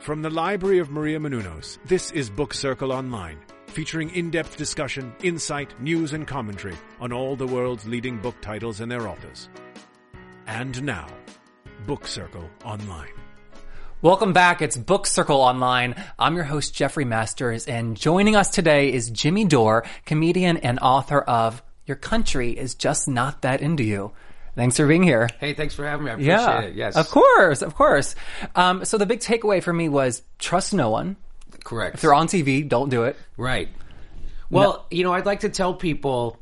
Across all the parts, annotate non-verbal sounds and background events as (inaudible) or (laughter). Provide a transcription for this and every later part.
From the Library of Maria Menounos, this is Book Circle Online, featuring in-depth discussion, insight, news, and commentary on all the world's leading book titles and their authors. And now, Book Circle Online. Welcome back. It's Book Circle Online. I'm your host, Jeffrey Masters, and joining us today is Jimmy Dore, comedian and author of Your Country is Just Not That Into You. Thanks for being here. Hey, thanks for having me. I appreciate Yeah, it. Yes. of course, of course. Um, so the big takeaway for me was trust no one. Correct. If they're on TV, don't do it. Right. Well, you know, I'd like to tell people.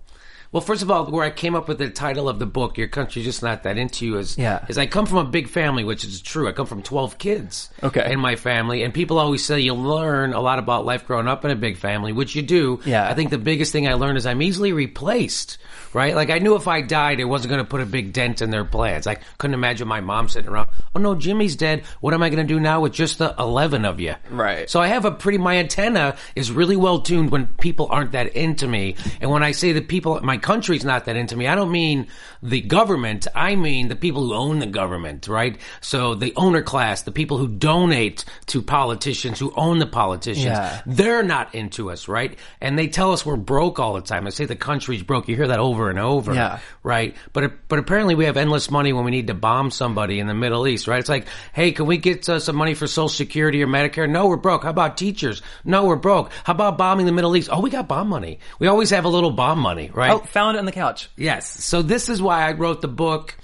Well, first of all, where I came up with the title of the book, "Your Country's Just Not That Into You," is Yeah. is I come from a big family, which is true. I come from twelve kids. Okay. In my family, and people always say you learn a lot about life growing up in a big family, which you do. Yeah. I think the biggest thing I learned is I'm easily replaced. Right. Like I knew if I died, it wasn't going to put a big dent in their plans. I couldn't imagine my mom sitting around. Oh no, Jimmy's dead. What am I going to do now with just the eleven of you? Right. So I have a pretty, my antenna is really well tuned when people aren't that into me. And when I say that people, my country's not that into me, I don't mean the government. I mean the people who own the government, right? So the owner class, the people who donate to politicians, who own the politicians, Yeah. they're not into us, right? And they tell us we're broke all the time. They say the country's broke. You hear that over and over, Yeah. right? But but apparently we have endless money when we need to bomb somebody in the Middle East, right? It's like, hey, can we get uh, some money for Social Security or Medicare? No, we're broke. How about teachers? No, we're broke. How about bombing the Middle East? Oh, we got bomb money. We always have a little bomb money, right? Oh, found it on the couch. Yes. So this is why I wrote the book,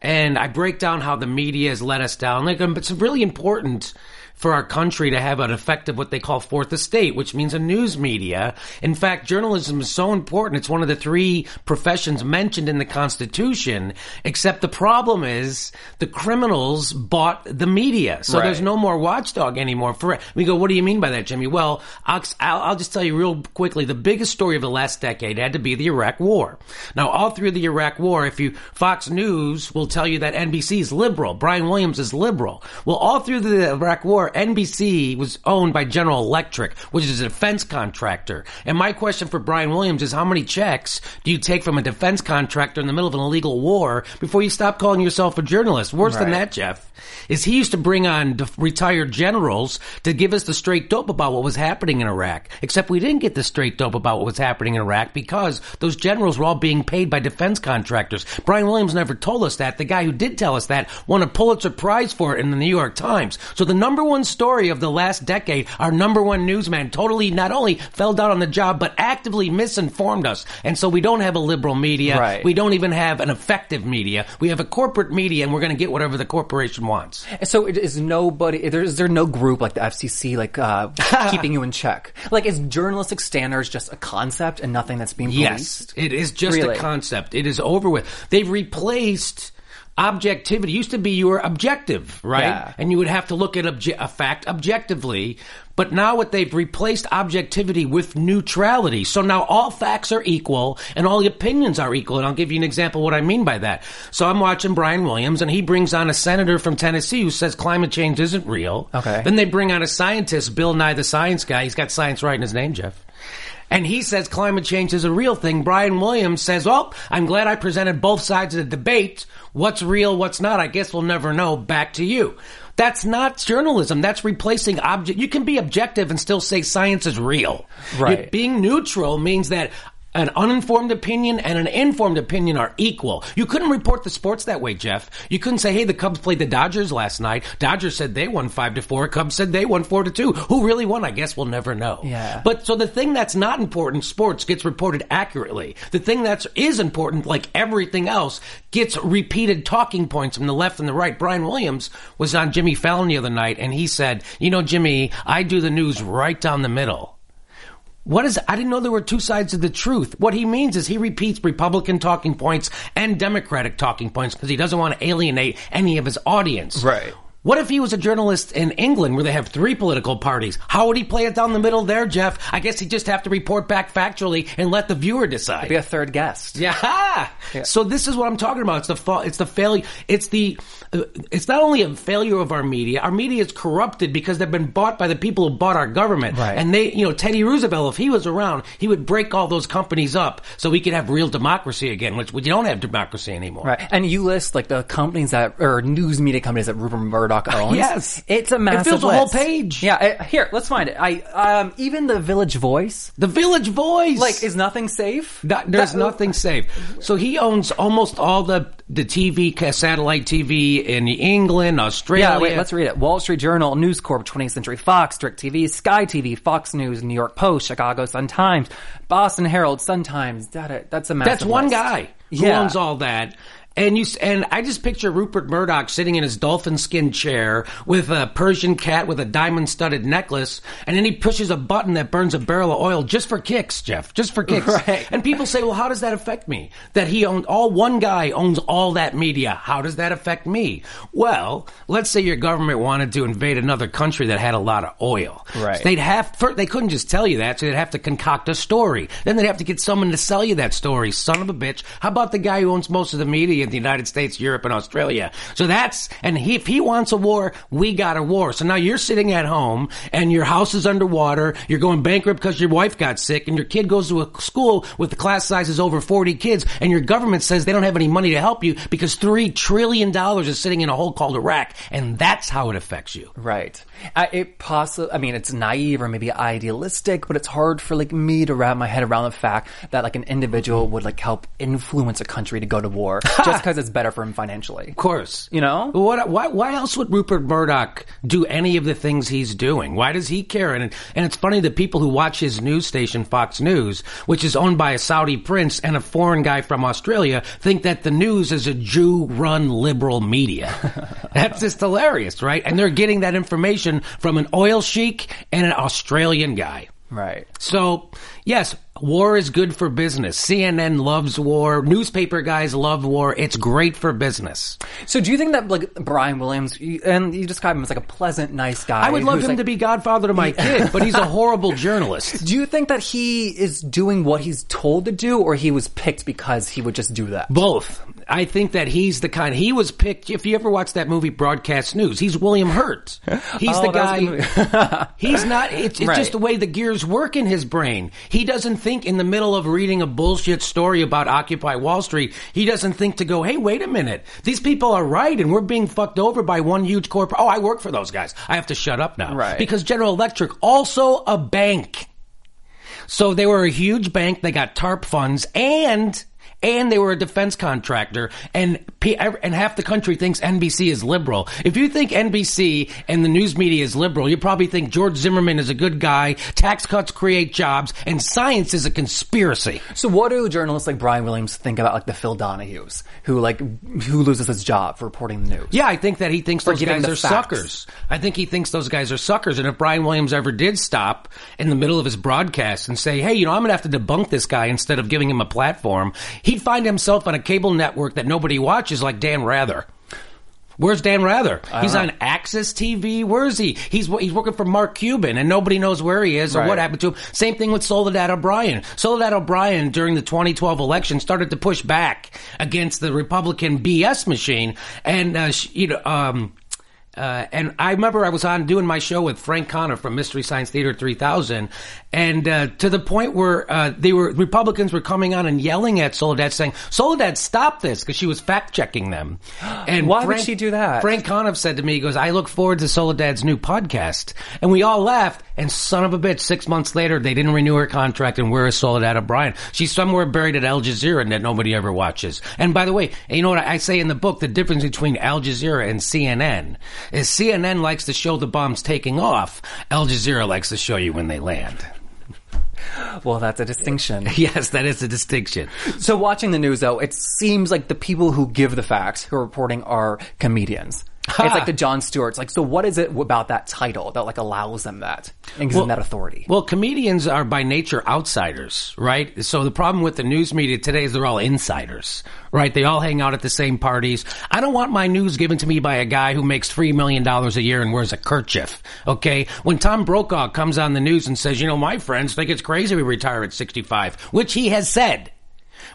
and I break down how the media has let us down. Like, um, it's really important for our country to have an effective what they call fourth estate, which means a news media. In fact, journalism is so important. It's one of the three professions mentioned in the Constitution. Except the problem is the criminals bought the media, so Right. there's no more watchdog anymore. For we go, what do you mean by that, Jimmy? Well, I'll, I'll, I'll just tell you real quickly. The biggest story of the last decade had to be the Iraq War. Now, all through the Iraq War, if you Fox News will tell you that NBC is liberal, Brian Williams is liberal. Well, all through the Iraq War, NBC was owned by General Electric, which is a defense contractor. And my question for Brian Williams is, how many checks do you take from a defense contractor in the middle of an illegal war before you stop calling yourself a journalist? Worse than Right. that, Jeff, is he used to bring on def- retired generals to give us the straight dope about what was happening in Iraq. Except we didn't get the straight dope about what was happening in Iraq because those generals were all being paid by defense contractors. Brian Williams never told us that. The guy who did tell us that won a Pulitzer Prize for it in the New York Times. So the number one story of the last decade, our number one newsman totally not only fell down on the job, but actively misinformed us. And so we don't have a liberal media. Right. We don't even have an effective media. We have a corporate media and we're going to get whatever the corporation wants. So it is nobody, there- is there no group like the FCC, like, uh, (laughs) keeping you in check? Like, is journalistic standards just a concept and nothing that's being Yes, it is just Really? a concept. It is over with. They've replaced objectivity. Used to be you were objective, right? Yeah. And you would have to look at obje- a fact objectively. But now what they've replaced objectivity with neutrality. So now all facts are equal and all the opinions are equal. And I'll give you an example of what I mean by that. So I'm watching Brian Williams and he brings on a senator from Tennessee who says climate change isn't real. Okay. Then they bring on a scientist, Bill Nye the science guy. He's got science right in his name, Jeff. And he says climate change is a real thing. Brian Williams says, "Well, I'm glad I presented both sides of the debate. What's real, what's not? I guess we'll never know. Back to you." That's not journalism. That's replacing object. You can be objective and still say science is real. Right. You- being neutral means that an uninformed opinion and an informed opinion are equal. You couldn't report the sports that way, Jeff. You couldn't say, "Hey, the Cubs played the Dodgers last night. Dodgers said they won five to four. Cubs said they won four to two. Who really won? I guess we'll never know." Yeah. But so the thing that's not important, sports, gets reported accurately. The thing that is important, like everything else, gets repeated talking points from the left and the right. Brian Williams was on Jimmy Fallon the other night, and he said, "You know, Jimmy, I do the news right down the middle." What is, I didn't know there were two sides of the truth. What he means is he repeats Republican talking points and Democratic talking points because he doesn't want to alienate any of his audience. Right. What if he was a journalist in England where they have three political parties? How would he play it down the middle there, Jeff? I guess he'd just have to report back factually and let the viewer decide. Be a third guest. Yeah. So this is what I'm talking about. It's the fa- it's the failure. It's the uh, it's not only a failure of our media. Our media is corrupted because they've been bought by the people who bought our government. Right. And they, you know, Teddy Roosevelt, if he was around, he would break all those companies up so we could have real democracy again, which we don't have democracy anymore. Right. And you list like the companies that, or news media companies that Rupert Murdoch Murdoch (laughs) owns. Yes. it's a massive. It fills a whole list. page. Yeah, uh, here, let's find it. I um, even the Village Voice, The Village Voice. like, is nothing safe? No- there's That- nothing safe. So he owns almost all the the TV, ca- satellite TV in England, Australia. Yeah, wait, let's read it. Wall Street Journal, News Corp, 20th Century Fox, DirecTV, Sky TV, Fox News, New York Post, Chicago Sun Times, Boston Herald, Sun Times. That, that's a massive That's one list. guy who Yeah. owns all that. And you and I just picture Rupert Murdoch sitting in his dolphin skin chair with a Persian cat with a diamond studded necklace, and then he pushes a button that burns a barrel of oil just for kicks, Jeff, just for kicks. (laughs) Right. And people say, well, how does that affect me? That he owns all one guy owns all that media. How does that affect me? Well, let's say your government wanted to invade another country that had a lot of oil. Right. So they'd have first, they couldn't just tell you that, so they'd have to concoct a story. Then they'd have to get someone to sell you that story. Son of a bitch. How about the guy who owns most of the media in the United States, Europe, and Australia? So that's and he, if he wants a war, we got a war. So now you're sitting at home and your house is underwater. You're going bankrupt because your wife got sick, and your kid goes to a school with the class sizes over 40 kids, and your government says they don't have any money to help you because three trillion dollars is sitting in a hole called Iraq, and that's how it affects you. Right. I, it possibly, I mean, it's naive or maybe idealistic, but it's hard for like me to wrap my head around the fact that like an individual would like help influence a country to go to war (laughs) just because it's better for him financially. Of course. You know? What, why, why else would Rupert Murdoch do any of the things he's doing? Why does he care? And, and it's funny that people who watch his news station, Fox News, which is owned by a Saudi prince and a foreign guy from Australia, think that the news is a Jew run liberal media. (laughs) That's just hilarious, right? And they're getting that information from an oil sheik and an Australian guy. Right. So, yes, war is good for business. CNN loves war. Newspaper guys love war. It's great for business. So do you think that like Brian Williams, and you describe him as like a pleasant, nice guy? I would love him like- to be godfather to my kid, but he's a (laughs) horrible journalist. Do you think that he is doing what he's told to do, or he was picked because he would just do that? Both. I think that he's the kind. He was picked. If you ever watch that movie Broadcast News, he's William Hurt. (laughs) He's Oh, the that was a good guy. (laughs) he's not. It's, it's Right. just the way the gears work in his brain. He doesn't think in the middle of reading a bullshit story about Occupy Wall Street. He doesn't think to go, "Hey, wait a minute. These people are right, and we're being fucked over by one huge corporate. Oh, I work for those guys. I have to shut up now, Right. Because General Electric also a bank. So they were a huge bank. They got TARP funds and and they were a defense contractor. And and half the country thinks NBC is liberal. If you think NBC and the news media is liberal, you probably think George Zimmerman is a good guy. Tax cuts create jobs, and science is a conspiracy. So what do journalists like Brian Williams think about like the Phil Donahues, who like who loses his job for reporting the news? Yeah, I think that he thinks For those guys are facts. suckers. I think he thinks those guys are suckers. And if Brian Williams ever did stop in the middle of his broadcast and say, hey, you know, I'm going to have to debunk this guy instead of giving him a platform, he'd find himself on a cable network that nobody watches like Dan Rather. Where's Dan Rather? He's know. on AXS TV. Where is he? He's he's working for Mark Cuban, and nobody knows where he is or Right. what happened to him. Same thing with Soledad O'Brien. Soledad O'Brien during the 2012 election started to push back against the Republican BS machine, and uh, sh- you know. Um, uh, and I remember I was on doing my show with Frank Conniff from Mystery Science Theater 3000, and uh, to the point where uh, they were Republicans were coming on and yelling at Soledad, saying, "Soledad, stop this!" because she was fact checking them. (gasps) And Why would she do that? Frank Conniff said to me, he goes, I look forward to Soledad's new podcast. And we all laughed. And son of a bitch, six months later, they didn't renew her contract. And where is Soledad O'Brien? She's somewhere buried at Al Jazeera and that nobody ever watches. And by the way, you know what I say in the book? The difference between Al Jazeera and CNN is CNN likes to show the bombs taking off. Al Jazeera likes to show you when they land. Well, that's a distinction. (laughs) Yes, that is a distinction. so watching the news though, it seems like the people who give the facts, who are reporting, are comedians. It's like the Jon Stewart's. Like, so what is it about that title that like allows them that and gives them that authority? Well, comedians are by nature outsiders, right? So the problem with the news media today is they're all insiders, right? They all hang out at the same parties. I don't want my news given to me by a guy who makes $3 million a year and wears a kerchief, okay? When Tom Brokaw comes on the news and says, you know, my friends think it's crazy we retire at 65, which he has said.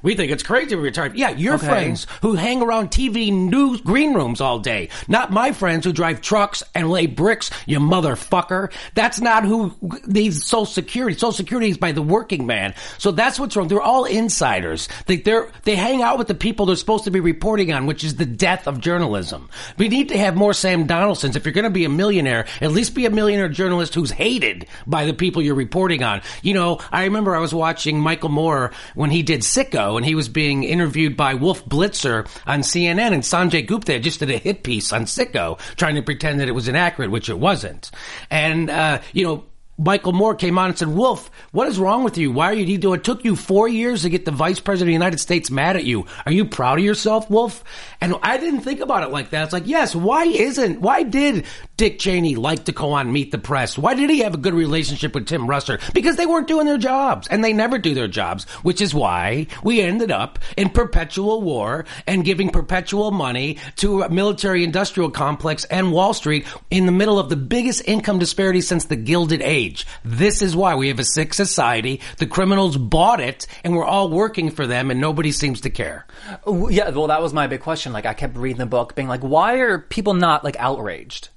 We think it's crazy to be retired. Yeah, your Okay. friends who hang around TV news green rooms all day. Not my friends who drive trucks and lay bricks, you motherfucker. That's not who needs Social Security. Social Security is by the working man. So that's what's wrong. They're all insiders. They, they're, they hang out with the people they're supposed to be reporting on, which is the death of journalism. We need to have more Sam Donaldsons. If you're going to be a millionaire, at least be a millionaire journalist who's hated by the people you're reporting on. You know, I remember I was watching Michael Moore when he did And he was being interviewed by Wolf Blitzer on CNN and Sanjay Gupta just did a hit piece on Sicko trying to pretend that it was inaccurate, which it wasn't. And, uh, you know, Michael Moore came on and said, Wolf, what is wrong with you? Why are you doing? It took you four years to get the vice president of the United States mad at you. Are you proud of yourself, Wolf? And I didn't think about it like that. It's like, yes, why isn't, why did Dick Cheney like to go on Meet the Press? Why did he have a good relationship with Tim Russert? Because they weren't doing their jobs and they never do their jobs, which is why we ended up in perpetual war and giving perpetual money to a military industrial complex and Wall Street in the middle of the biggest income disparity since the Gilded Age. This is why we have a sick society. The criminals bought it and we're all working for them and nobody seems to care. Yeah, well, that was my big question. Like, I kept reading the book, being like, why are people not like outraged?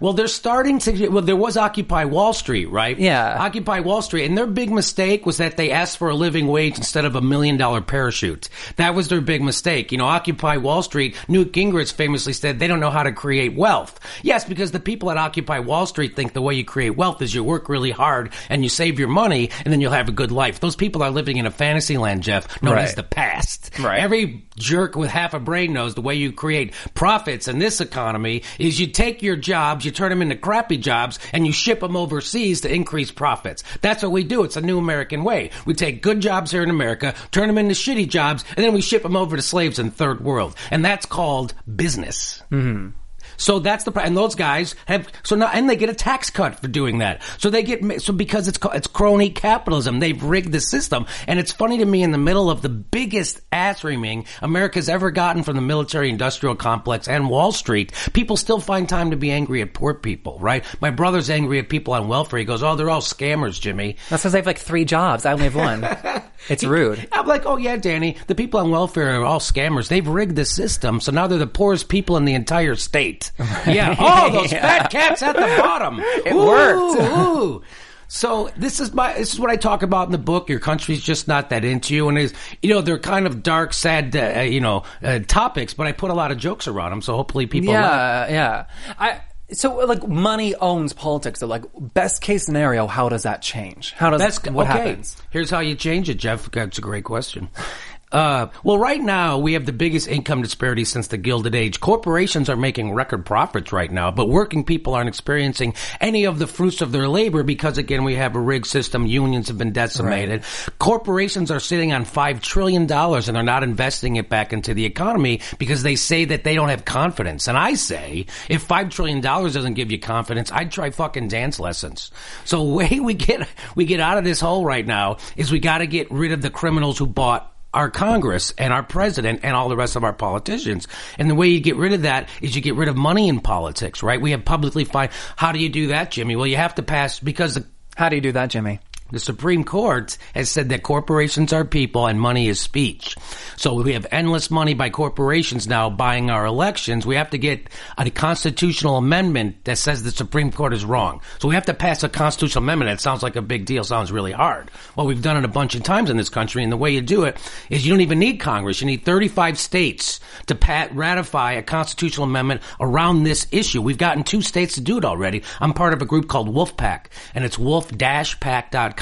Well, they're starting to. Well, there was Occupy Wall Street, right? Yeah. Occupy Wall Street, and their big mistake was that they asked for a living wage instead of a million dollar parachute. That was their big mistake. You know, Occupy Wall Street. Newt Gingrich famously said they don't know how to create wealth. Yes, because the people at Occupy Wall Street think the way you create wealth is you work really hard and you save your money, and then you'll have a good life. Those people are living in a fantasy land, Jeff, known Right. as the past. Right. Every jerk with half a brain knows the way you create profits in this economy is you take your jobs, you turn them into crappy jobs, and you ship them overseas to increase profits. That's what we do. It's a new American way. We take good jobs here in America, turn them into shitty jobs, and then we ship them over to slaves in third world. And that's called business. Mm-hmm. So that's the and those guys have so now and they get a tax cut for doing that. So they get so because it's it's crony capitalism, they've rigged the system. And it's funny to me in the middle of the biggest ass reaming America's ever gotten from the military industrial complex and Wall Street, people still find time to be angry at poor people, right? My brother's angry at people on welfare. He goes, "Oh, they're all scammers, Jimmy." That's because I have like three jobs. I only have one. (laughs) it's rude. I'm like, oh yeah, Danny, the people on welfare are all scammers. They've rigged the system, so now they're the poorest people in the entire state. Yeah. (laughs) Oh, those fat cats at the bottom. It worked. Ooh. So this is my this is what I talk about in the book. Your country's just not that into you, and is you know they're kind of dark, sad, uh, you know uh, topics. But I put a lot of jokes around them, so hopefully people. laugh. Yeah, yeah. I so like money owns politics. So like best case scenario, how does that change? How does That's what okay. happens? Here's how you change it, Jeff. That's a great question. Uh, well, right now we have the biggest income disparity since the Gilded Age. Corporations are making record profits right now, but working people aren't experiencing any of the fruits of their labor because, again, we have a rigged system. Unions have been decimated. Corporations are sitting on five trillion dollars and they're not investing it back into the economy because they say that they don't have confidence. And I say, if five trillion dollars doesn't give you confidence, I'd try fucking dance lessons. So (laughs) the way we get we get out of this hole right now is we got to get rid of the criminals who bought our Congress and our president and all the rest of our politicians. And the way you get rid of that is you get rid of money in politics, right? We have publicly fine. How do you do that, Jimmy? Well, you have to pass because the How do you do that, Jimmy? The Supreme Court has said that corporations are people and money is speech. So we have endless money by corporations now buying our elections. We have to get a constitutional amendment that says the Supreme Court is wrong. So we have to pass a constitutional amendment. That sounds like a big deal. Sounds really hard. Well, we've done it a bunch of times in this country, and the way you do it is you don't even need Congress. You need 35 states to pat, ratify a constitutional amendment around this issue. We've gotten two states to do it already. I'm part of a group called Wolf PAC, and it's wolf-pac.com,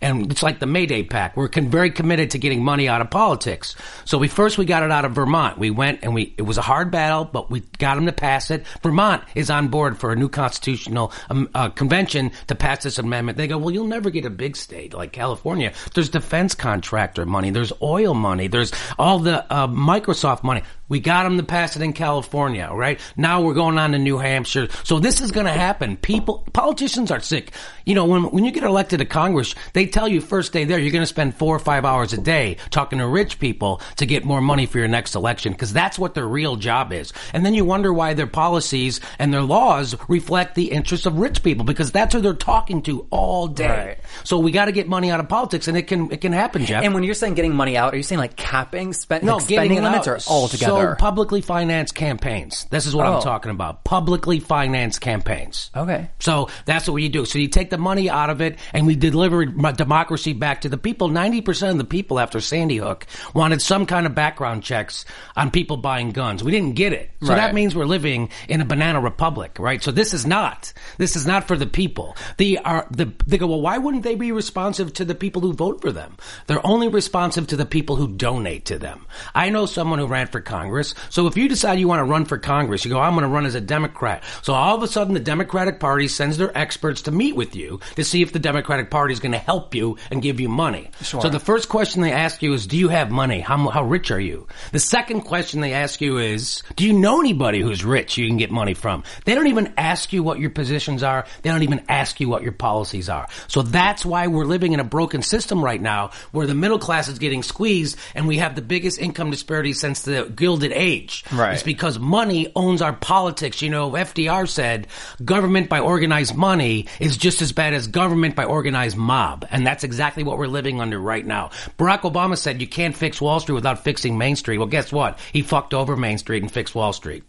and it's like the Mayday PAC. We're con- very committed to getting money out of politics. So we first we got it out of Vermont. We went and we it was a hard battle, but we got them to pass it. Vermont is on board for a new constitutional um, uh, convention to pass this amendment. They go, well, you'll never get a big state like California. There's defense contractor money. There's oil money. There's all the uh, Microsoft money. We got them to pass it in California, right? Now we're going on to New Hampshire. So this is going to happen. People, politicians are sick. You know, when, when you get elected to Congress, they tell you first day there, you're going to spend four or five hours a day talking to rich people to get more money for your next election because that's what their real job is. And then you wonder why their policies and their laws reflect the interests of rich people because that's who they're talking to all day. Right. So we got to get money out of politics and it can, it can happen, Jeff. And when you're saying getting money out, are you saying like capping, spend, No, like spending limits, out. or all together? So Oh, publicly financed campaigns. This is what Oh. I'm talking about. Publicly financed campaigns. okay. So that's what you do. So you take the money out of it and we deliver m- democracy back to the people. 90% of the people after Sandy Hook wanted some kind of background checks on people buying guns. We didn't get it. So Right. that means we're living in a banana republic, right? So this is not, this is not for the people. The are, the, they go, well, why wouldn't they be responsive to the people who vote for them? They're only responsive to the people who donate to them. I know someone who ran for Congress. So if you decide you want to run for Congress, you go, I'm going to run as a Democrat. So all of a sudden the Democratic Party sends their experts to meet with you to see if the Democratic Party is going to help you and give you money. Sure. So the first question they ask you is, do you have money? How, how rich are you? The second question they ask you is, do you know anybody who's rich you can get money from? They don't even ask you what your positions are. They don't even ask you what your policies are. So that's why we're living in a broken system right now where the middle class is getting squeezed and we have the biggest income disparity since the Gilded Age. Right. It's because money owns our politics. You know, FDR said government by organized money is just as bad as government by organized mob. And that's exactly what we're living under right now. Barack Obama said you can't fix Wall Street without fixing Main Street. Well, guess what? He fucked over Main Street and fixed Wall Street.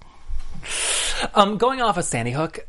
Um, going off of Sandy Hook,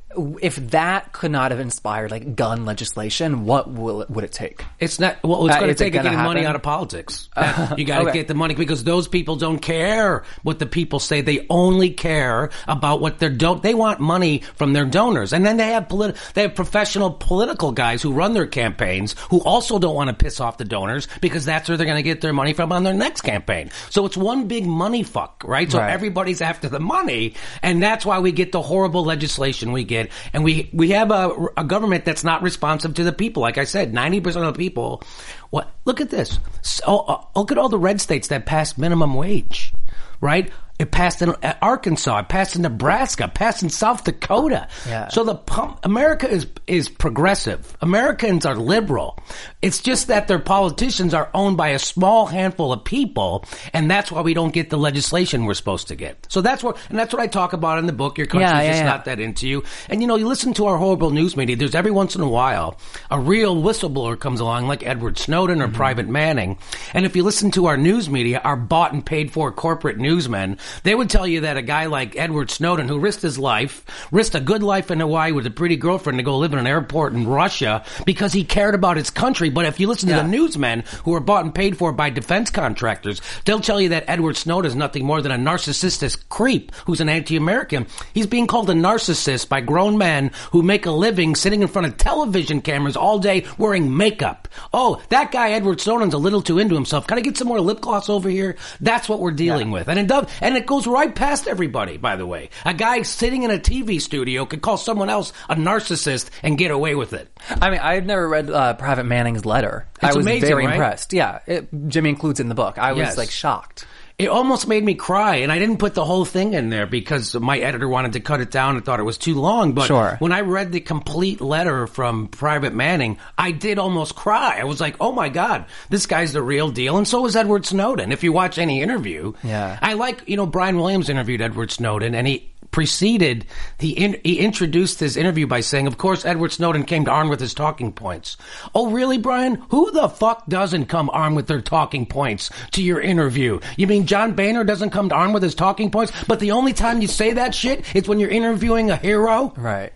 if that could not have inspired like gun legislation, what will it, would it take? It's not. Well, it's Uh, going to take getting money out of politics. That- (laughs) you got to okay. get the money because those people don't care what the people say. They only care about what their don't. They want money from their donors, and then they have polit- They have professional political guys who run their campaigns who also don't want to piss off the donors because that's where they're going to get their money from on their next campaign. So it's one big money fuck, right? So Right. everybody's after the money, and that's why we get the horrible legislation we get, and we we have a, a government that's not responsive to the people. Like I said, ninety percent of the people. What? Look at this. So, uh, look at all the red states that passed minimum wage, right? It passed in uh, Arkansas. It passed in Nebraska. It passed in South Dakota. Yeah. So the pump, America is is progressive. Americans are liberal. It's just that their politicians are owned by a small handful of people, and that's why we don't get the legislation we're supposed to get. So that's what, and that's what I talk about in the book. Your country's Yeah, yeah, just yeah. not that into you. And you know, you listen to our horrible news media. There's every once in a while a real whistleblower comes along, like Edward Snowden or Mm-hmm. Private Manning. And if you listen to our news media, our bought and paid for corporate newsmen, they would tell you that a guy like Edward Snowden, who risked his life, risked a good life in Hawaii with a pretty girlfriend to go live in an airport in Russia because he cared about his country. But if you listen to the newsmen who are bought and paid for by defense contractors, they'll tell you that Edward Snowden is nothing more than a narcissistic creep who's an anti-American. He's being called a narcissist by grown men who make a living sitting in front of television cameras all day wearing makeup. Oh, that guy Edward Snowden's a little too into himself. Can I get some more lip gloss over here? That's what we're dealing with. And it does, and it goes right past everybody, by the way. A guy sitting in a TV studio could call someone else a narcissist and get away with it. I mean, I've never read uh, Private Manning's letter. I was amazing, very right? impressed. Yeah, it, Jimmy includes it in the book. I was Yes. like shocked. It almost made me cry, and I didn't put the whole thing in there because my editor wanted to cut it down and thought it was too long. But Sure. when I read the complete letter from Private Manning, I did almost cry. I was like, "Oh my god, this guy's the real deal." And so was Edward Snowden. If you watch any interview, Yeah. I like you know Brian Williams interviewed Edward Snowden, and he preceded he in, he introduced his interview by saying, "Of course, Edward Snowden came armed with his talking points." Oh, really, Brian? Who the fuck doesn't come armed with their talking points to your interview? You mean John Boehner doesn't come armed with his talking points? But the only time you say that shit is when you're interviewing a hero. Right.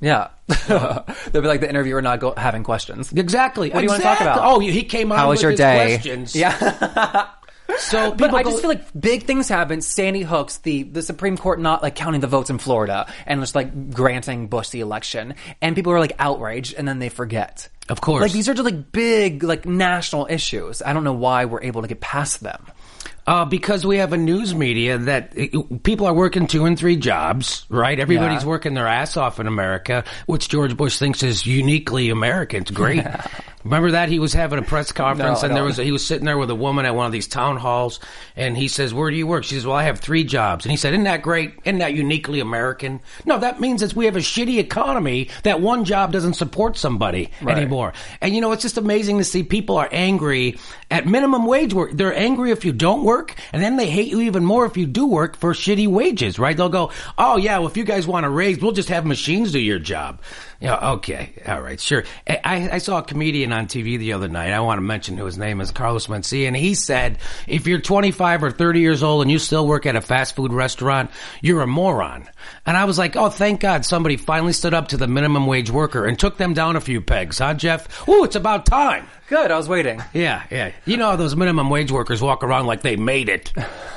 Yeah. (laughs) They'll be like the interviewer not go- having questions. Exactly. What do you want to talk about? Oh, he came on How was your day? questions. Yeah. (laughs) So But I go- just feel like big things happen. Sandy Hooks, the, the Supreme Court not like counting the votes in Florida and just like granting Bush the election. And people are like outraged and then they forget. Of course. Like these are just like big, like national issues. I don't know why we're able to get past them. Uh, because we have a news media that it, people are working two and three jobs, right? Everybody's Yeah. working their ass off in America, which George Bush thinks is uniquely American. It's great. (laughs) Remember that he was having a press conference No, and there was he was sitting there with a woman at one of these town halls and he says, "Where do you work?" She says, "Well, I have three jobs." And he said, "Isn't that great? Isn't that uniquely American?" No, that means that we have a shitty economy that one job doesn't support somebody anymore. And you know, it's just amazing to see people are angry at minimum wage work. They're angry if you don't work, and then they hate you even more if you do work for shitty wages, right? They'll go, "Oh yeah, well if you guys want a raise, we'll just have machines do your job." Yeah, okay, all right, sure. I, I saw a comedian on TV the other night. I want to mention who his name is, Carlos Mencia, and he said, "If you're 25 or 30 years old and you still work at a fast food restaurant, you're a moron." And I was like, "Oh, thank God somebody finally stood up to the minimum wage worker and took them down a few pegs, huh, Jeff? Ooh, it's about time." Good. I was waiting. (laughs) Yeah, yeah. You know how those minimum wage workers walk around like they made it.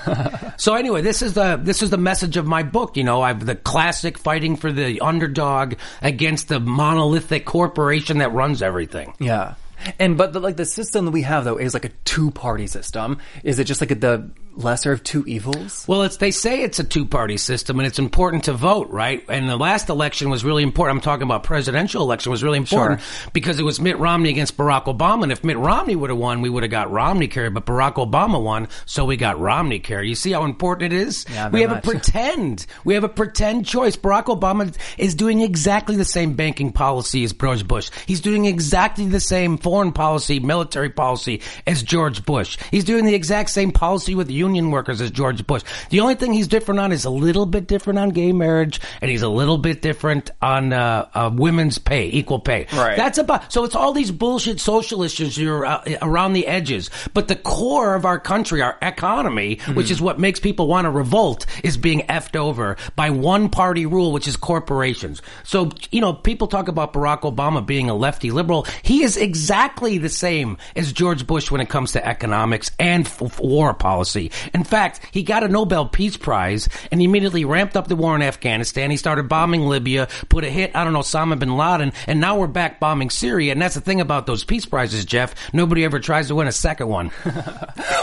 (laughs) so anyway, this is the this is the message of my book. You know, I've the classic fighting for the underdog against the monolithic corporation that runs everything. Yeah. And but the, like the system that we have though is like a two party system. Is it just like the lesser of two evils? Well, it's they say it's a two party system and it's important to vote, right? And the last election was really important. I'm talking about presidential election was really important because it was Mitt Romney against Barack Obama. And if Mitt Romney would have won, we would have got Romney care, but Barack Obama won, so we got Romney care. You see how important it is? Yeah, we have much. a pretend. We have a pretend choice. Barack Obama is doing exactly the same banking policy as George Bush. He's doing exactly the same foreign policy, military policy as George Bush. He's doing the exact same policy with union workers as George Bush. The only thing he's different on is a little bit different on gay marriage, and he's a little bit different on uh, uh, women's pay, equal pay. Right. That's about. So it's all these bullshit social issues here uh, around the edges, but the core of our country, our economy, which is what makes people want to revolt, is being effed over by one party rule, which is corporations. So you know, people talk about Barack Obama being a lefty liberal. He is exactly the same as George Bush when it comes to economics and f- war policy. In fact, he got a Nobel Peace Prize and he immediately ramped up the war in Afghanistan. He started bombing Libya, put a hit on Osama bin Laden, and now we're back bombing Syria. And that's the thing about those peace prizes, Jeff. Nobody ever tries to win a second one. (laughs)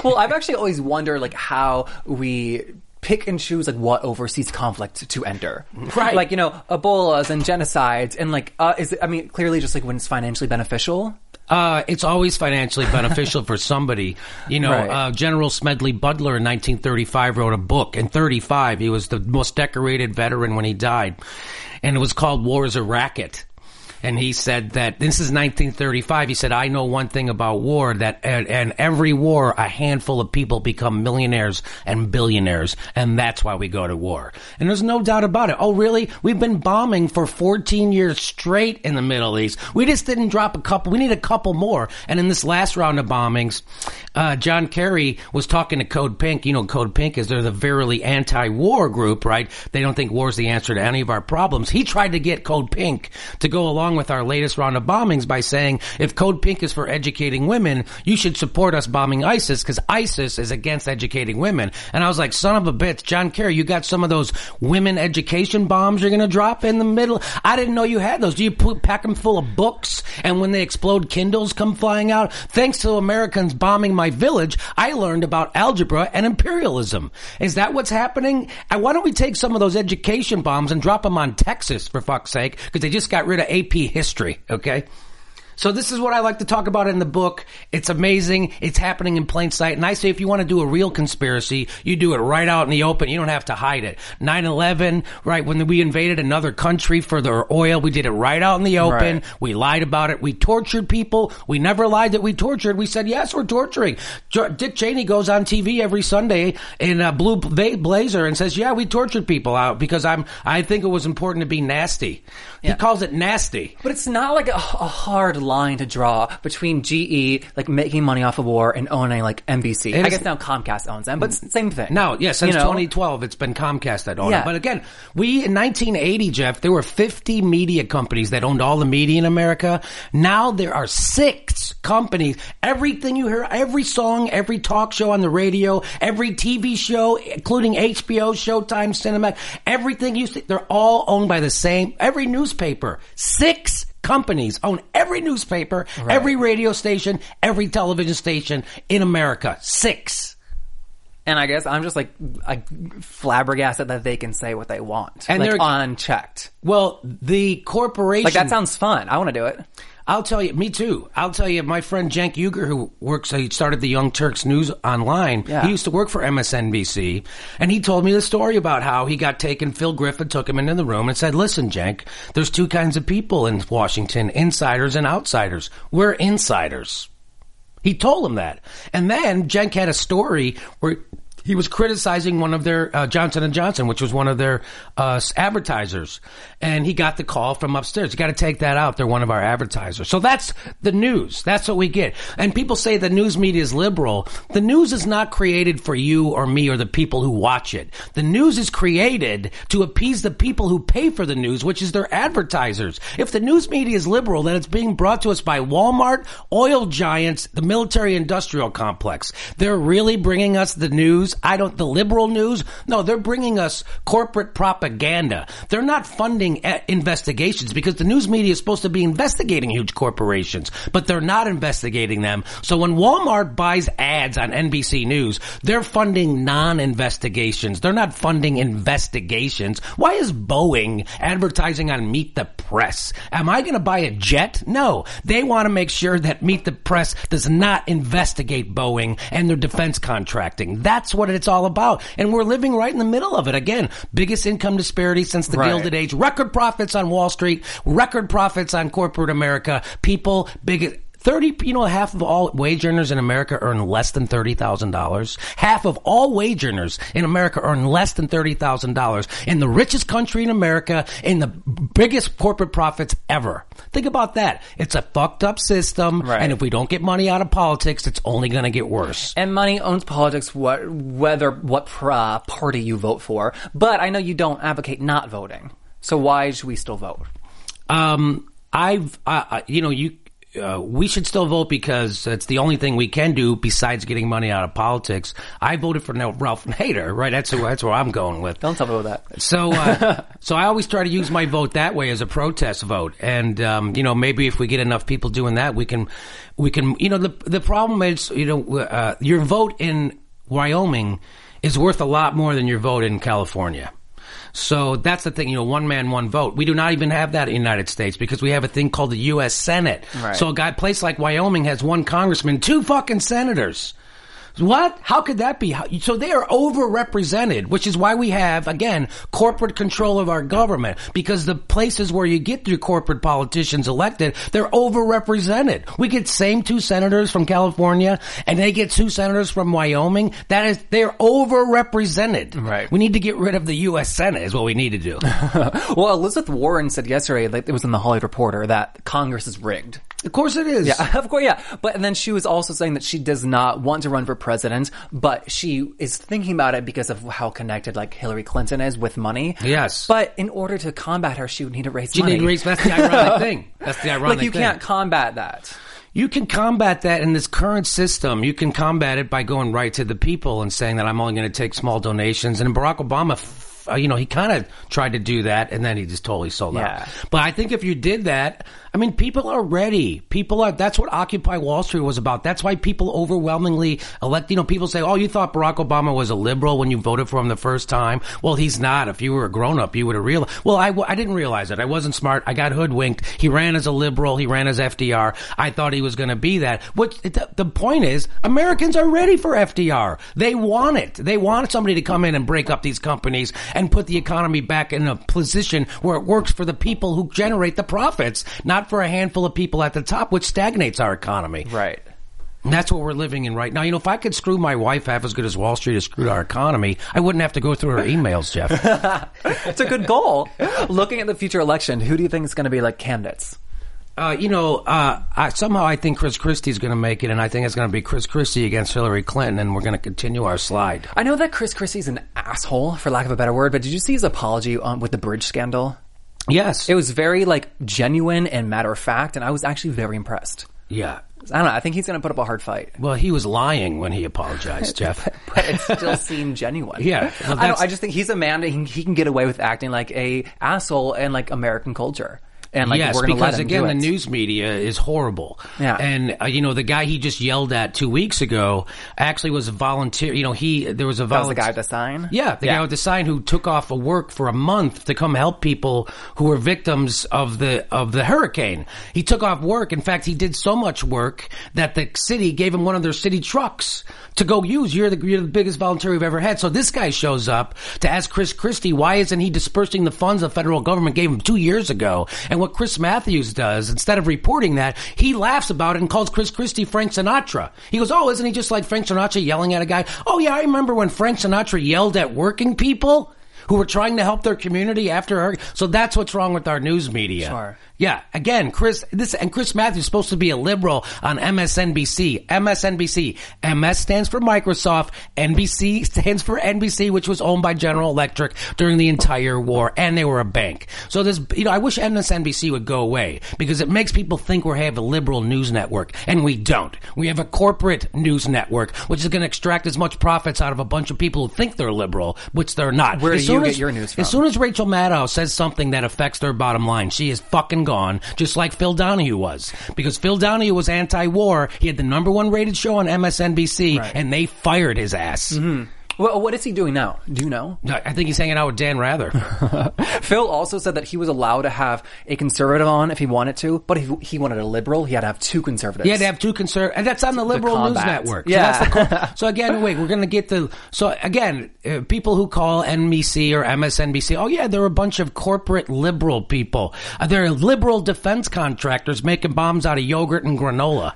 well, I've actually always wondered like how we pick and choose like what overseas conflict to enter. Right. Like, you know, Ebolas and genocides and like uh is it, I mean clearly just like when it's financially beneficial. Uh, it's always financially (laughs) beneficial for somebody. You know, Right. uh, General Smedley Butler in 1935 wrote a book. In 35, he was the most decorated veteran when he died. And it was called War is a Racket. And he said that this is 1935. He said, I know one thing about war that, and, and every war, a handful of people become millionaires and billionaires. And that's why we go to war. And there's no doubt about it. Oh, really? We've been bombing for 14 years straight in the Middle East. We just didn't drop a couple. We need a couple more. And in this last round of bombings, uh, John Kerry was talking to Code Pink. You know, Code Pink is they're the verily anti-war group, right? They don't think war's the answer to any of our problems. He tried to get Code Pink to go along with our latest round of bombings by saying, if Code Pink is for educating women, you should support us bombing ISIS because ISIS is against educating women. And I was like, son of a bitch, John Kerry, you got some of those women education bombs you're going to drop in the middle? I didn't know you had those. Do you put, pack them full of books and when they explode, Kindles come flying out? Thanks to Americans bombing my village, I learned about algebra and imperialism. Is that what's happening? And why don't we take some of those education bombs and drop them on Texas for fuck's sake? Because they just got rid of AP history, okay? So this is what I like to talk about in the book. It's amazing. It's happening in plain sight. And I say if you want to do a real conspiracy, you do it right out in the open. You don't have to hide it. 9-11, right, when we invaded another country for their oil, we did it right out in the open. Right. We lied about it. We tortured people. We never lied that we tortured. We said, yes, we're torturing. Dick Cheney goes on TV every Sunday in a blue bla- blazer and says, yeah, we tortured people out because I'm, I think it was important to be nasty. He calls it nasty. But it's not like a, a hard line to draw between GE like making money off of war and owning like NBC. It I is- guess now Comcast owns them, but same thing. No, yeah, since You know? 2012, it's been Comcast that owned Yeah. it. But again, we in 1980, Jeff, there were 50 media companies that owned all the media in America. Now there are six companies. Everything you hear, every song, every talk show on the radio, every TV show, including HBO, Showtime, Cinemax, everything you see, they're all owned by the same. Every newspaper, six companies own every newspaper, every radio station, every television station in America. Six. And I guess I'm just like I flabbergasted that they can say what they want And like they're- unchecked. Well, the corporation. Like that sounds fun. I want to do it. I'll tell you, me too. I'll tell you, my friend Cenk Uygur, who works, he started the Young Turks News online. Yeah. He used to work for MSNBC, and he told me the story about how he got taken. Phil Griffin took him into the room and said, "Listen, Cenk, there's two kinds of people in Washington: insiders and outsiders. We're insiders." He told him that, and then Cenk had a story where he was criticizing one of their uh, Johnson and Johnson, which was one of their uh, advertisers, and he got the call from upstairs. You got to take that out. They're one of our advertisers. So that's the news. That's what we get. And people say the news media is liberal. The news is not created for you or me or the people who watch it. The news is created to appease the people who pay for the news, which is their advertisers. If the news media is liberal, then it's being brought to us by Walmart, oil giants, the military industrial complex. They're really bringing us the news. I don't, the liberal news. No, they're bringing us corporate propaganda. They're not funding investigations because the news media is supposed to be investigating huge corporations, but they're not investigating them. So when Walmart buys ads on NBC News, they're funding non-investigations. They're not funding investigations. Why is Boeing advertising on Meet the Press? Am I going to buy a jet? No. They want to make sure that Meet the Press does not investigate Boeing and their defense contracting. That's what it's all about. And we're living right in the middle of it. Again, biggest income disparity since the Right. Gilded Age, record profits on Wall Street, record profits on corporate America, people, big, 30, you know, half of all wage earners in America earn less than $30,000. Half of all wage earners in America earn less than $30,000 in the richest country in America, in the biggest corporate profits ever. Think about that. It's a fucked up system. Right. And if we don't get money out of politics, it's only going to get worse. And money owns politics, what, whether what uh, party you vote for. But I know you don't advocate not voting. So why should we still vote? Um, I've, uh, you know, you, uh, we should still vote because it's the only thing we can do besides getting money out of politics. I voted for Ralph Nader, right? That's who, that's where I'm going with. Don't tell me about that. So, uh, (laughs) so I always try to use my vote that way as a protest vote, and um, you know, maybe if we get enough people doing that, we can, we can, you know, the the problem is, you know, uh, your vote in Wyoming is worth a lot more than your vote in California. So that's the thing, you know, one man, one vote. We do not even have that in the United States because we have a thing called the U.S. Senate. Right. So a guy, place like Wyoming has one congressman, two fucking senators. What? How could that be? How, so they are overrepresented, which is why we have, again, corporate control of our government. Because the places where you get your corporate politicians elected, they're overrepresented. We get same two senators from California, and they get two senators from Wyoming. That is, they're overrepresented. Right. We need to get rid of the U.S. Senate is what we need to do. (laughs) Well, Elizabeth Warren said yesterday, like it was in the Hollywood Reporter, that Congress is rigged. Of course it is. Yeah, (laughs) of course, yeah. But and then she was also saying that she does not want to run for president, but she is thinking about it because of how connected like Hillary Clinton is with money. Yes. But in order to combat her, she would need to raise You money. need to raise, that's the ironic (laughs) thing. That's the ironic like you thing. can't combat that. You can combat that in this current system. You can combat it by going right to the people and saying that I'm only going to take small donations. And Barack Obama, f- uh, you know, he kind of tried to do that and then he just totally sold Yeah. out. But I think if you did that, I mean, people are ready. People are, that's what Occupy Wall Street was about. That's why people overwhelmingly elect, you know, people say, oh, you thought Barack Obama was a liberal when you voted for him the first time. Well, he's not. If you were a grown up, you would have realized. Well, I, w- I didn't realize it. I wasn't smart. I got hoodwinked. He ran as a liberal. He ran as FDR. I thought he was going to be that. What the, the point is, Americans are ready for FDR. They want it. They want somebody to come in and break up these companies and put the economy back in a position where it works for the people who generate the profits, not for a handful of people at the top, which stagnates our economy. Right. And that's what we're living in right now. You know, if I could screw my wife half as good as Wall Street has screwed our economy, I wouldn't have to go through her emails, Jeff. (laughs) It's a good goal. Looking at the future election, who do you think is going to be like candidates? Uh, you know, uh, I, somehow I think Chris Christie's going to make it, and I think it's going to be Chris Christie against Hillary Clinton, and we're going to continue our slide. I know that Chris Christie's an asshole, for lack of a better word, but did you see his apology on, with the bridge scandal? Yes. It was very like genuine and matter of fact, and I was actually very impressed. yeah. I don't know. I think he's going to put up a hard fight. Well, he was lying when he apologized, (laughs) Jeff. but it still seemed genuine. (laughs) Yeah, well, I, don't, I just think he's a man that he, he can get away with acting like a asshole in like American culture. And like yes, we're going to because again, the news media is horrible. Yeah. and uh, you know the guy he just yelled at two weeks ago actually was a volunteer. You know, he there was a That was the guy with the sign. Yeah, the guy with the sign who took off of work for a month to come help people who were victims of the of the hurricane. He took off work. In fact, he did so much work that the city gave him one of their city trucks to go use. You're the you're the biggest volunteer we've ever had. So this guy shows up to ask Chris Christie why isn't he dispersing the funds the federal government gave him two years ago? And what Chris Matthews does instead of reporting that, he laughs about it and calls Chris Christie Frank Sinatra. He goes, "Oh, isn't he just like Frank Sinatra yelling at a guy? Oh yeah, I remember when Frank Sinatra yelled at working people." Who were trying to help their community after her. So that's what's wrong with our news media. Sure. Yeah. Again, Chris, this, and Chris Matthews is supposed to be a liberal on MSNBC. MSNBC. MS stands for Microsoft. NBC stands for NBC, which was owned by General Electric during the entire war, and they were a bank. So this, you know, I wish MSNBC would go away because it makes people think we have a liberal news network, and we don't. We have a corporate news network, which is going to extract as much profits out of a bunch of people who think they're liberal, which they're not. Where do you soon get as- your news from? As soon as Rachel Maddow says something that affects their bottom line, she is fucking gone, just like Phil Donahue was. Because Phil Donahue was anti-war. He had the number one rated show on MSNBC, and they fired his ass. Mm-hmm. Well, what is he doing now? Do you know? I think he's hanging out with Dan Rather. (laughs) Phil also said that he was allowed to have a conservative on if he wanted to, but if he wanted a liberal, he had to have two conservatives. He had to have two conservative, and that's on the liberal news combat. network. So, Yeah. that's the co- (laughs) so again, wait, we're going to get the. So again, uh, people who call NBC or MSNBC, oh yeah, they're a bunch of corporate liberal people. Uh, they're liberal defense contractors making bombs out of yogurt and granola.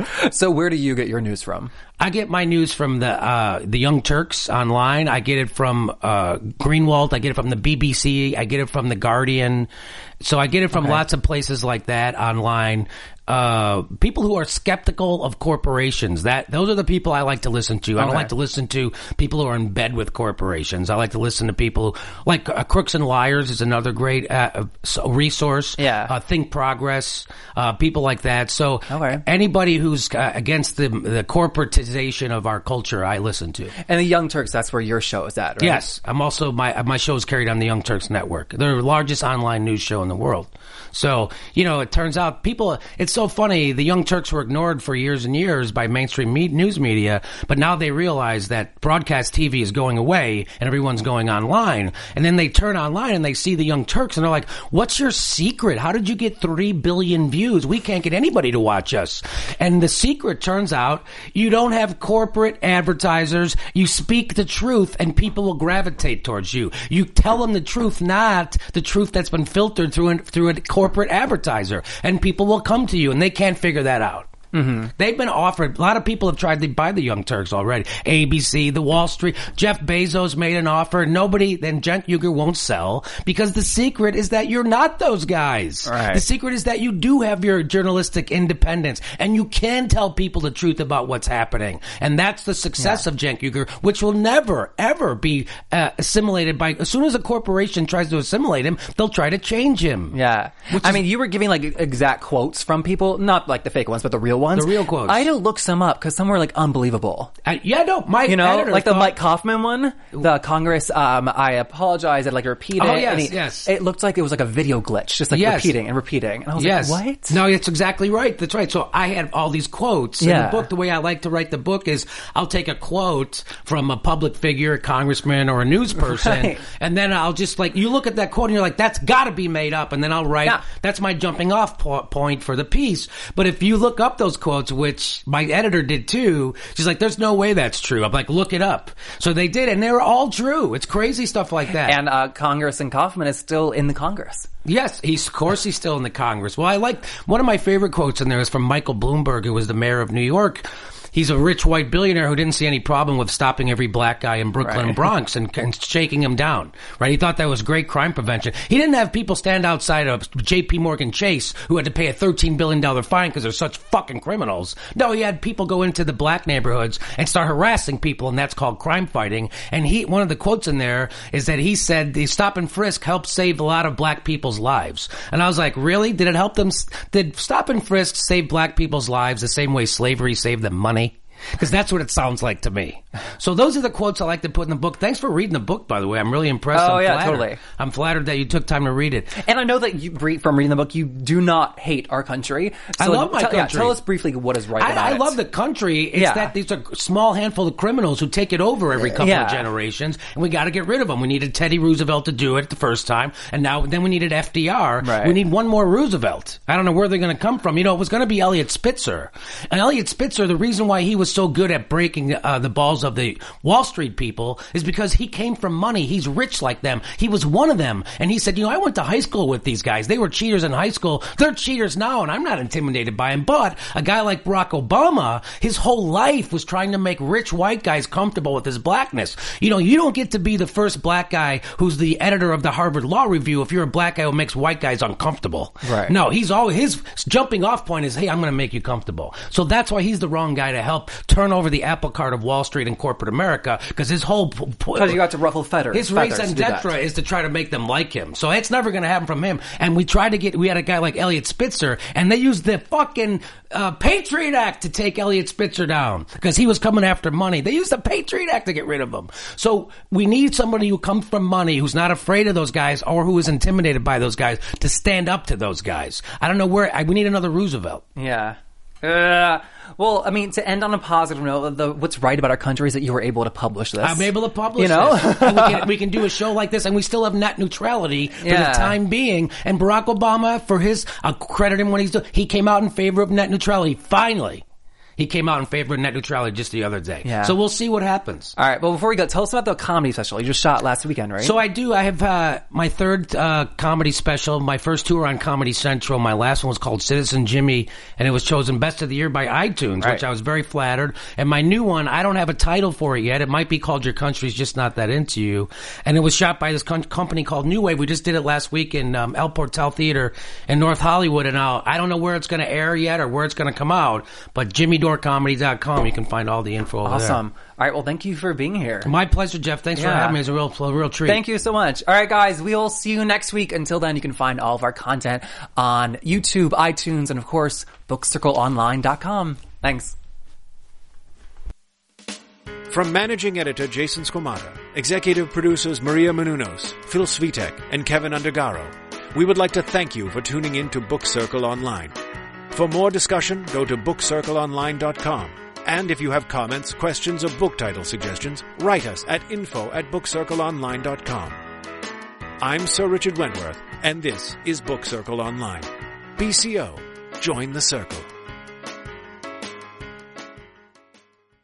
(laughs) So where do you get your news from? I get my news from the uh, the Young Turks online. I get it from uh, Greenwald. I get it from the BBC. I get it from the Guardian. So I get it from lots of places like that online. Uh, people who are skeptical of corporations. That those are the people I like to listen to. I don't like to listen to people who are in bed with corporations. I like to listen to people like uh, Crooks and Liars is another great uh, uh, resource. Yeah. Uh, Think Progress. Uh, people like that. So Okay. anybody who's uh, against the the corporatization of our culture, I listen to. And the Young Turks, that's where your show is at, right? Yes, I'm also my my show is carried on the Young Turks Network. They're the largest online news show in the world. So you know, it turns out people. It's so funny. The Young Turks were ignored for years and years by mainstream me- news media, but now they realize that broadcast TV is going away and everyone's going online. And then they turn online and they see the Young Turks and they're like, "What's your secret? How did you get three billion views? We can't get anybody to watch us." And the secret turns out you don't have corporate advertisers. You speak the truth and people will gravitate towards you. You tell them the truth, not the truth that's been filtered through, an, through a corporate advertiser. And people will come to you and they can't figure that out. Mm-hmm. They've been offered. A lot of people have tried to buy the Young Turks already. ABC, the Wall Street, Jeff Bezos made an offer. Nobody, then Cenk Uygur won't sell because the secret is that you're not those guys. Right. The secret is that you do have your journalistic independence and you can tell people the truth about what's happening. And that's the success of Cenk Uygur, which will never, ever be uh, assimilated by, as soon as a corporation tries to assimilate him, they'll try to change him. Yeah. Which I is- mean, you were giving like exact quotes from people, not like the fake ones, but the real ones. The real quotes. I had to look some up because some were like unbelievable. Uh, yeah, no, my You know, like the thought- Mike Coffman one, the Congress, um, I apologize, and like repeat Oh, yes, he- yes. It looked like it was like a video glitch, just like Yes. repeating and repeating. And I was Yes. like, what? No, it's exactly right. That's right. So I had all these quotes in Yeah. the book. The way I like to write the book is I'll take a quote from a public figure, a congressman or a news (laughs) person, Right. and then I'll just like, you look at that quote and you're like, that's gotta be made up. And then I'll write, Yeah. that's my jumping off po- point for the piece. But if you look up those quotes, which my editor did too, she's like, there's no way that's true. I'm like, look it up. So they did, and they were all true. It's crazy stuff like that. And uh, Congressman Coffman is still in the Congress. Yes, he's of course he's still in the Congress. Well, I like one of my favorite quotes in there is from Michael Bloomberg, who was the mayor of New York. He's a rich white billionaire who didn't see any problem with stopping every black guy in Brooklyn and Bronx and, and shaking him down. Right? He thought that was great crime prevention. He didn't have people stand outside of J.P. Morgan Chase who had to pay a thirteen billion dollar fine because they're such fucking criminals. No, he had people go into the black neighborhoods and start harassing people, and that's called crime fighting. And he, one of the quotes in there is that he said the stop and frisk helped save a lot of black people's lives. And I was like, really? Did it help them? Did stop and frisk save black people's lives the same way slavery saved them money? Because that's what it sounds like to me. So those are the quotes I like to put in the book. Thanks for reading the book, by the way. I'm really impressed. Oh, I'm yeah, flattered. totally. I'm flattered that you took time to read it. And I know that you, from reading the book, you do not hate our country. I So love my tell- yeah, country. tell us briefly what is right about I, I love the country. It's Yeah. that these are a small handful of criminals who take it over every couple Yeah. of generations, and we got to get rid of them. We needed Teddy Roosevelt to do it the first time, and now then we needed FDR. Right. We need one more Roosevelt. I don't know where they're going to come from. You know, it was going to be Eliot Spitzer, and Eliot Spitzer. The reason why he was so good at breaking uh, the balls of the Wall Street people is because he came from money. He's rich like them. He was one of them, and he said, "You know, I went to high school with these guys. They were cheaters in high school. They're cheaters now, and I'm not intimidated by them." But a guy like Barack Obama, his whole life was trying to make rich white guys comfortable with his blackness. You know, you don't get to be the first black guy who's the editor of the Harvard Law Review if you're a black guy who makes white guys uncomfortable. Right. No, he's always his jumping off point is, "Hey, I'm going to make you comfortable." So that's why he's the wrong guy to help turn over the apple cart of Wall Street and corporate America because his whole Because you got to ruffle feathers. his race feathers to do that. d'etre is to try to make them like him. So it's never going to happen from him. And we tried to get, we had a guy like Eliot Spitzer, and they used the fucking uh, Patriot Act to take Eliot Spitzer down because he was coming after money. They used the Patriot Act to get rid of him. So we need somebody who comes from money, who's not afraid of those guys or who is intimidated by those guys to stand up to those guys. I don't know where, I, we need another Roosevelt. Yeah. Uh, well, I mean, to end on a positive note, the, what's right about our country is that you were able to publish this. I'm able to publish You know? this. And we, can, we can do a (laughs) show like this, and we still have net neutrality for Yeah. the time being. And Barack Obama, for his, I'll credit him when he's doing, he came out in favor of net neutrality. Finally. He came out in favor of net neutrality just the other day. Yeah. So we'll see what happens. All right. Well, before we go, tell us about the comedy special you just shot last weekend, right? So I do. I have uh, my third uh, comedy special. My first two were on Comedy Central. My last one was called Citizen Jimmy, and it was chosen Best of the Year by iTunes, Right. which I was very flattered. And my new one, I don't have a title for it yet. It might be called Your Country's Just Not That Into You, and it was shot by this com- company called New Wave. We just did it last week in um, El Portal Theater in North Hollywood, and I'll, I don't know where it's going to air yet or where it's going to come out, but JimmyDoreComedy.com. You can find all the info over there. awesome. All right. Well, thank you for being here. My pleasure, Jeff. Thanks for having me. It's a real, a real treat. Thank you so much. All right, guys, we'll see you next week. Until then, you can find all of our content on YouTube, iTunes, and of course, bookcircleonline.com. Thanks. From managing editor Jason Squamata, executive producers Maria Menounos, Phil Svitek, and Kevin Undergaro, we would like to thank you for tuning in to Book Circle Online. For more discussion, go to bookcircleonline.com. And if you have comments, questions, or book title suggestions, write us at info at bookcircleonline.com. I'm Sir Richard Wentworth, and this is Book Circle Online. BCO, join the circle.